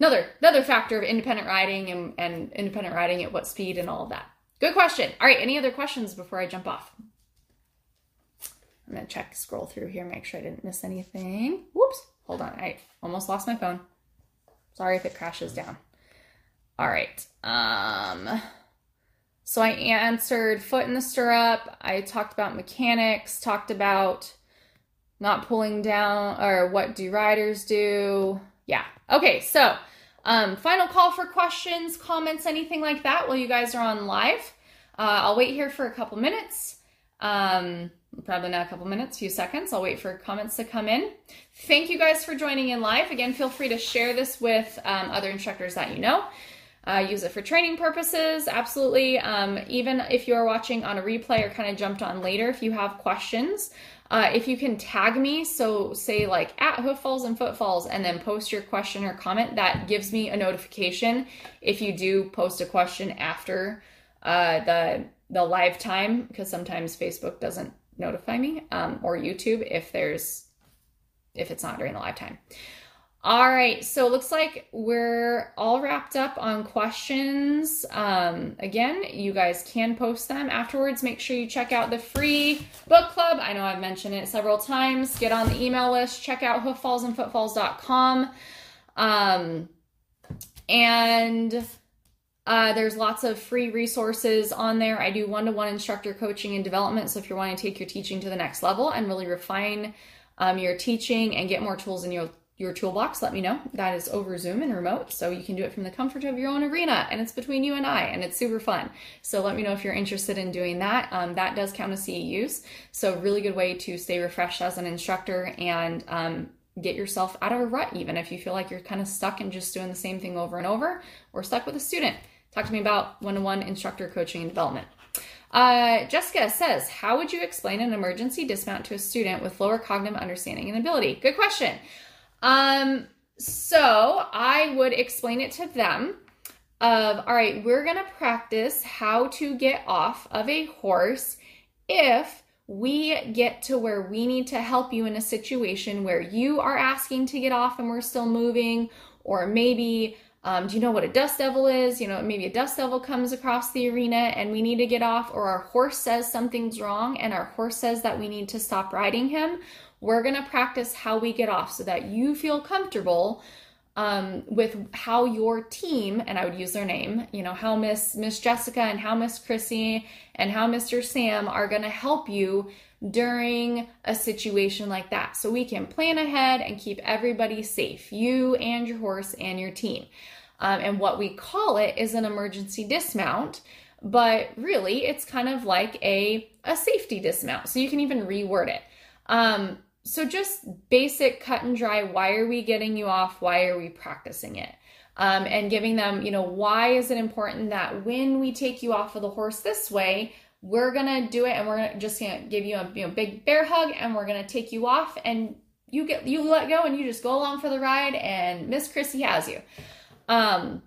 another another factor of independent riding and, and independent riding at what speed and all of that. Good question. All right, any other questions before I jump off? I'm gonna check, scroll through here, make sure I didn't miss anything. Whoops, hold on, I almost lost my phone. Sorry if it crashes down. All right. Um so I answered foot in the stirrup. I talked about mechanics, talked about not pulling down or what do riders do. Yeah. Okay, so um final call for questions, comments, anything like that while you guys are on live. Uh, I'll wait here for a couple minutes. Um probably not a couple minutes, few seconds. I'll wait for comments to come in. Thank you guys for joining in live. Again, feel free to share this with um, other instructors that you know. Uh, use it for training purposes, absolutely. Um, even if you are watching on a replay or kind of jumped on later, if you have questions, uh, if you can tag me, so say like at Hooffalls and Footfalls, and then post your question or comment, that gives me a notification if you do post a question after uh, the the live time, because sometimes Facebook doesn't notify me um, or YouTube if there's if it's not during the live time. All right, so it looks like we're all wrapped up on questions. Um, again, you guys can post them afterwards. Make sure you check out the free book club. I know I've mentioned it several times. Get on the email list. Check out hooffallsandfootfalls.com. Um, and uh, there's lots of free resources on there. I do one to one instructor coaching and development. So if you're wanting to take your teaching to the next level and really refine um, your teaching and get more tools in your your toolbox, let me know. That is over Zoom and remote, so you can do it from the comfort of your own arena, and it's between you and I, and it's super fun. So let me know if you're interested in doing that. Um, that does count as CEUs, so really good way to stay refreshed as an instructor and um, get yourself out of a rut, even if you feel like you're kind of stuck and just doing the same thing over and over, or stuck with a student. Talk to me about one on one instructor coaching and development. Uh, Jessica says, How would you explain an emergency dismount to a student with lower cognitive understanding and ability? Good question. Um, so I would explain it to them of all right, we're gonna practice how to get off of a horse if we get to where we need to help you in a situation where you are asking to get off and we're still moving, or maybe um, do you know what a dust devil is? You know, maybe a dust devil comes across the arena and we need to get off, or our horse says something's wrong and our horse says that we need to stop riding him. We're going to practice how we get off so that you feel comfortable um, with how your team, and I would use their name, you know, how Miss Miss Jessica and how Miss Chrissy and how Mr. Sam are going to help you during a situation like that. So we can plan ahead and keep everybody safe, you and your horse and your team. Um, and what we call it is an emergency dismount, but really it's kind of like a, a safety dismount. So you can even reword it. Um, so just basic cut and dry why are we getting you off? Why are we practicing it? Um, and giving them, you know, why is it important that when we take you off of the horse this way, we're gonna do it and we're gonna just gonna give you a you know, big bear hug and we're gonna take you off and you get you let go and you just go along for the ride and Miss Chrissy has you. Um,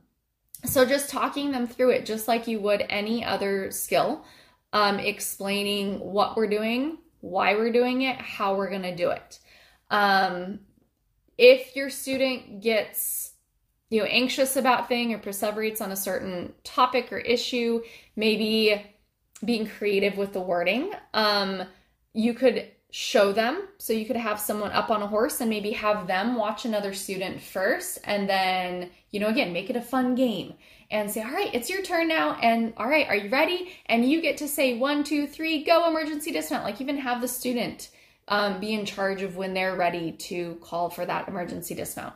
so just talking them through it just like you would any other skill, um, explaining what we're doing, why we're doing it, how we're gonna do it. Um, if your student gets you know anxious about thing or perseverates on a certain topic or issue, maybe being creative with the wording. Um, you could show them. So you could have someone up on a horse and maybe have them watch another student first. And then, you know, again, make it a fun game and say, all right, it's your turn now. And all right, are you ready? And you get to say one, two, three, go emergency dismount. Like even have the student um, be in charge of when they're ready to call for that emergency dismount.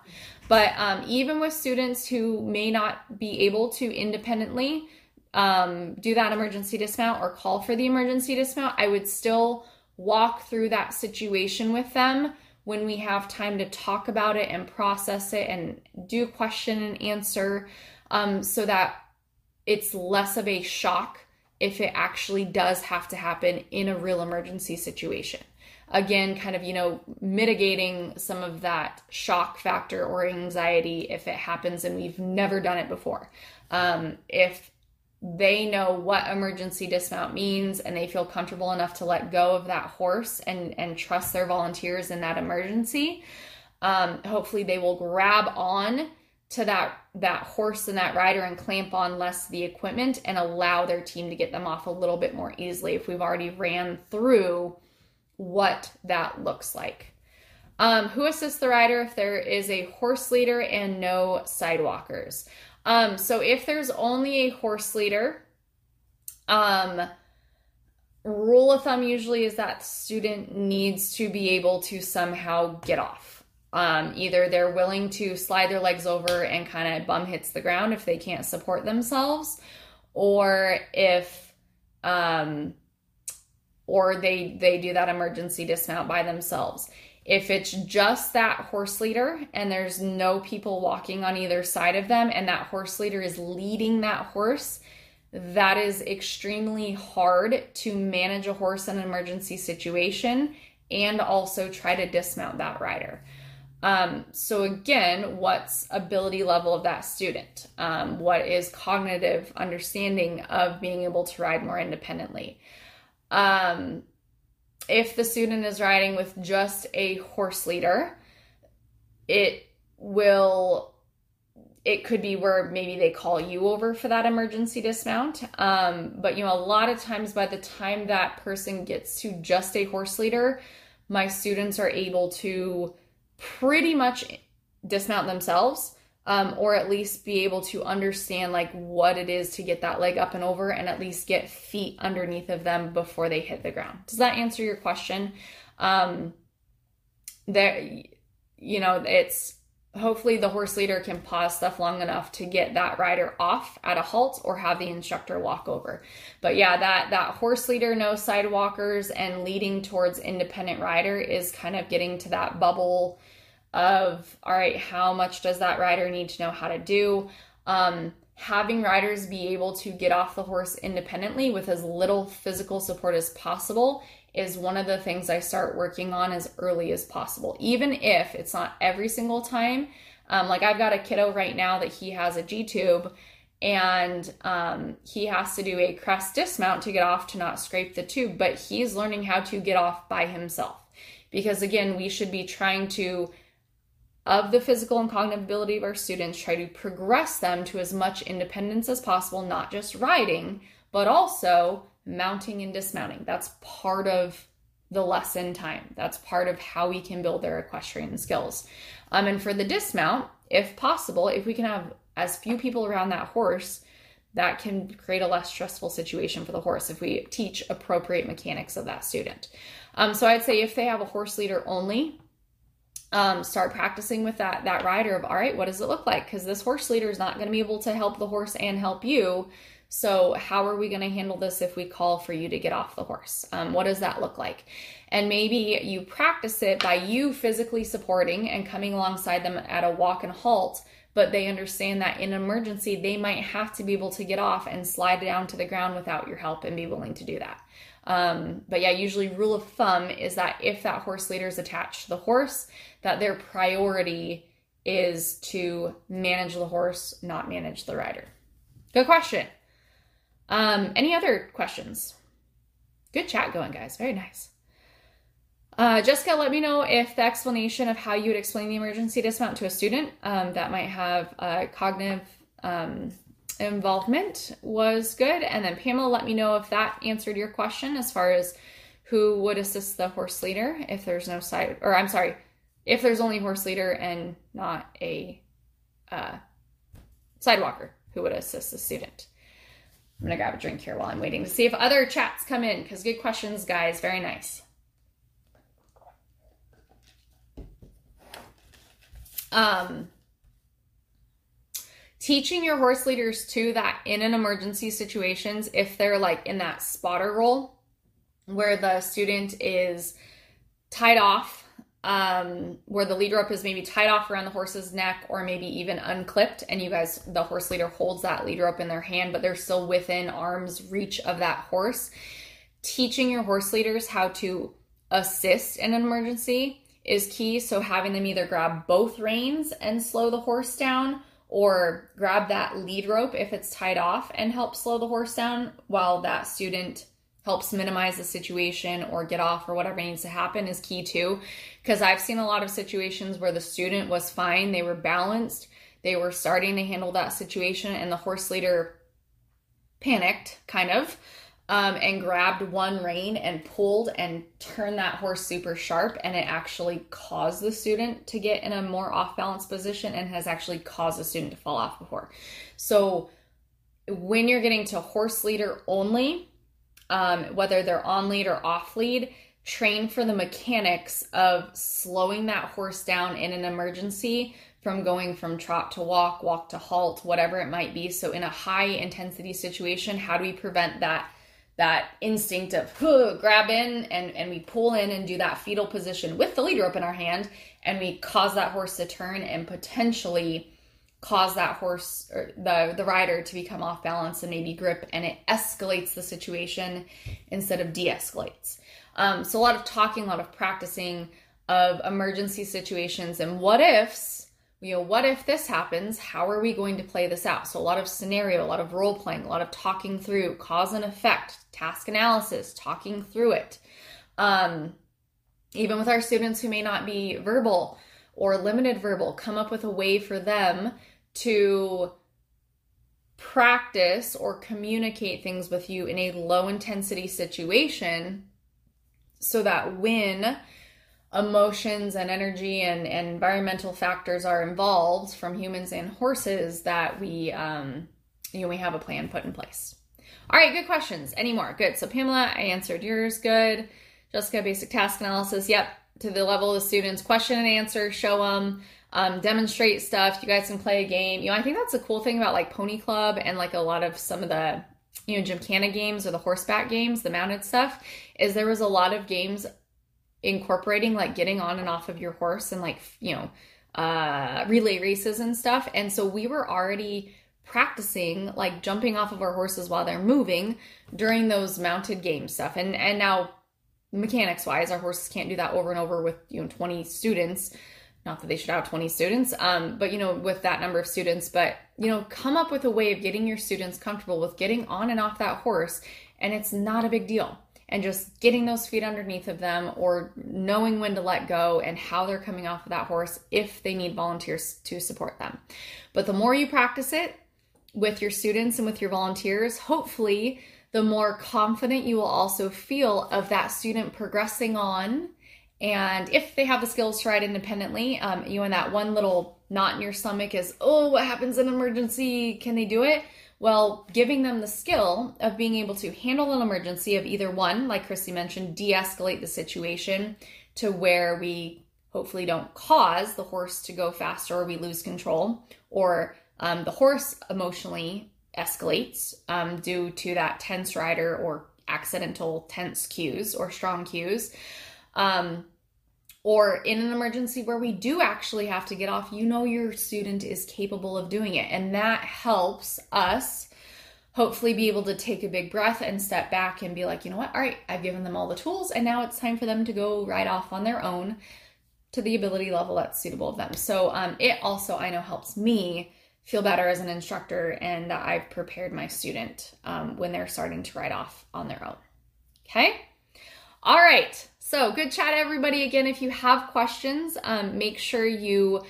But um, even with students who may not be able to independently um, do that emergency dismount or call for the emergency dismount, I would still walk through that situation with them when we have time to talk about it and process it and do question and answer um, so that it's less of a shock if it actually does have to happen in a real emergency situation. Again, kind of, you know, mitigating some of that shock factor or anxiety if it happens and we've never done it before. Um, if they know what emergency dismount means and they feel comfortable enough to let go of that horse and and trust their volunteers in that emergency um, hopefully they will grab on to that that horse and that rider and clamp on less the equipment and allow their team to get them off a little bit more easily if we've already ran through what that looks like. Um, who assists the rider if there is a horse leader and no sidewalkers um, so if there's only a horse leader, um, rule of thumb usually is that student needs to be able to somehow get off. Um, either they're willing to slide their legs over and kind of bum hits the ground if they can't support themselves, or if um, or they they do that emergency dismount by themselves. If it's just that horse leader and there's no people walking on either side of them and that horse leader is leading that horse, that is extremely hard to manage a horse in an emergency situation and also try to dismount that rider. Um, so again, what's ability level of that student? Um, what is cognitive understanding of being able to ride more independently? Um, if the student is riding with just a horse leader, it will it could be where maybe they call you over for that emergency dismount. Um, but you know, a lot of times by the time that person gets to just a horse leader, my students are able to pretty much dismount themselves um, or at least be able to understand like what it is to get that leg up and over and at least get feet underneath of them before they hit the ground. Does that answer your question? Um there you know it's hopefully the horse leader can pause stuff long enough to get that rider off at a halt or have the instructor walk over. But yeah that that horse leader no sidewalkers and leading towards independent rider is kind of getting to that bubble of all right how much does that rider need to know how to do? Um, having riders be able to get off the horse independently with as little physical support as possible is one of the things i start working on as early as possible. Even if it's not every single time um, like i've got a kiddo right now that he has a g-tube and um, he has to do a crest dismount to get off to not scrape the tube but he's learning how to get off by himself. Because again we should be trying to of the physical and cognitive ability of our students, try to progress them to as much independence as possible, not just riding, but also mounting and dismounting. That's part of the lesson time. That's part of how we can build their equestrian skills. Um, and for the dismount, if possible, if we can have as few people around that horse, that can create a less stressful situation for the horse if we teach appropriate mechanics of that student. Um, so I'd say if they have a horse leader only, um, start practicing with that that rider of all right what does it look like? Because this horse leader is not going to be able to help the horse and help you. So how are we going to handle this if we call for you to get off the horse? Um, what does that look like? And maybe you practice it by you physically supporting and coming alongside them at a walk and halt but they understand that in an emergency they might have to be able to get off and slide down to the ground without your help and be willing to do that um, but yeah, usually rule of thumb is that if that horse leader is attached to the horse, that their priority is to manage the horse, not manage the rider. Good question. Um, any other questions? Good chat going, guys. Very nice. Uh, Jessica, let me know if the explanation of how you would explain the emergency dismount to a student um, that might have uh, cognitive um, involvement was good. And then Pamela, let me know if that answered your question as far as who would assist the horse leader if there's no side, or I'm sorry, if there's only horse leader and not a uh, sidewalker who would assist the student. I'm gonna grab a drink here while I'm waiting to see if other chats come in because good questions, guys. Very nice. Um, teaching your horse leaders too that in an emergency situations, if they're like in that spotter role where the student is tied off um, where the lead rope is maybe tied off around the horse's neck or maybe even unclipped, and you guys, the horse leader holds that lead rope in their hand, but they're still within arm's reach of that horse. Teaching your horse leaders how to assist in an emergency is key. So, having them either grab both reins and slow the horse down, or grab that lead rope if it's tied off and help slow the horse down while that student helps minimize the situation or get off or whatever needs to happen is key too. Because I've seen a lot of situations where the student was fine, they were balanced, they were starting to handle that situation, and the horse leader panicked, kind of. Um, and grabbed one rein and pulled and turned that horse super sharp, and it actually caused the student to get in a more off balance position and has actually caused the student to fall off before. So, when you're getting to horse leader only, um, whether they're on lead or off lead, train for the mechanics of slowing that horse down in an emergency from going from trot to walk, walk to halt, whatever it might be. So in a high intensity situation, how do we prevent that that instinct of huh, grab in and and we pull in and do that fetal position with the lead rope in our hand and we cause that horse to turn and potentially cause that horse or the the rider to become off balance and maybe grip and it escalates the situation instead of de-escalates. Um, so a lot of talking a lot of practicing of emergency situations and what ifs you know what if this happens? How are we going to play this out? So a lot of scenario a lot of role playing a lot of talking through cause and effect task analysis talking through it. Um, even with our students who may not be verbal or limited verbal, come up with a way for them to practice or communicate things with you in a low intensity situation so that when emotions and energy and, and environmental factors are involved from humans and horses that we um, you know we have a plan put in place. All right good questions. Any more? Good. So pamela i answered yours. Good. Jessica basic task analysis. Yep. To the level of the students. Question and answer show them um, demonstrate stuff. You guys can play a game. You know, I think that's a cool thing about like Pony Club and like a lot of some of the you know gymkhana games or the horseback games, the mounted stuff. Is there was a lot of games incorporating like getting on and off of your horse and like you know uh, relay races and stuff. And so we were already practicing like jumping off of our horses while they're moving during those mounted game stuff. And and now mechanics wise, our horses can't do that over and over with you know 20 students not that they should have 20 students um, but you know with that number of students but you know come up with a way of getting your students comfortable with getting on and off that horse and it's not a big deal and just getting those feet underneath of them or knowing when to let go and how they're coming off of that horse if they need volunteers to support them but the more you practice it with your students and with your volunteers hopefully the more confident you will also feel of that student progressing on and if they have the skills to ride independently, um, you and that one little knot in your stomach is, oh, what happens in an emergency? Can they do it? Well, giving them the skill of being able to handle an emergency of either one, like Christy mentioned, de escalate the situation to where we hopefully don't cause the horse to go faster or we lose control, or um, the horse emotionally escalates um, due to that tense rider or accidental tense cues or strong cues. Um, or in an emergency where we do actually have to get off, you know your student is capable of doing it. And that helps us hopefully be able to take a big breath and step back and be like, you know what? All right, I've given them all the tools, and now it's time for them to go right off on their own to the ability level that's suitable of them. So um, it also, I know, helps me feel better as an instructor and that I've prepared my student um, when they're starting to ride off on their own. Okay? All right. So good chat, everybody. Again, if you have questions, um, make sure you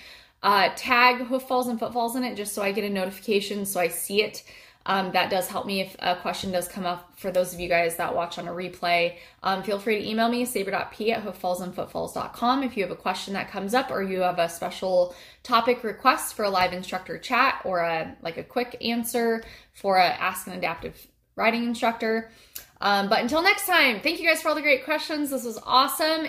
uh, tag Hoof Falls and Footfalls in it just so I get a notification so I see it. Um, that does help me if a question does come up for those of you guys that watch on a replay. Um, feel free to email me, saber.p at hooffallsandfootfalls.com if you have a question that comes up or you have a special topic request for a live instructor chat or a like a quick answer for a ask an adaptive riding instructor. Um, but until next time, thank you guys for all the great questions. This was awesome.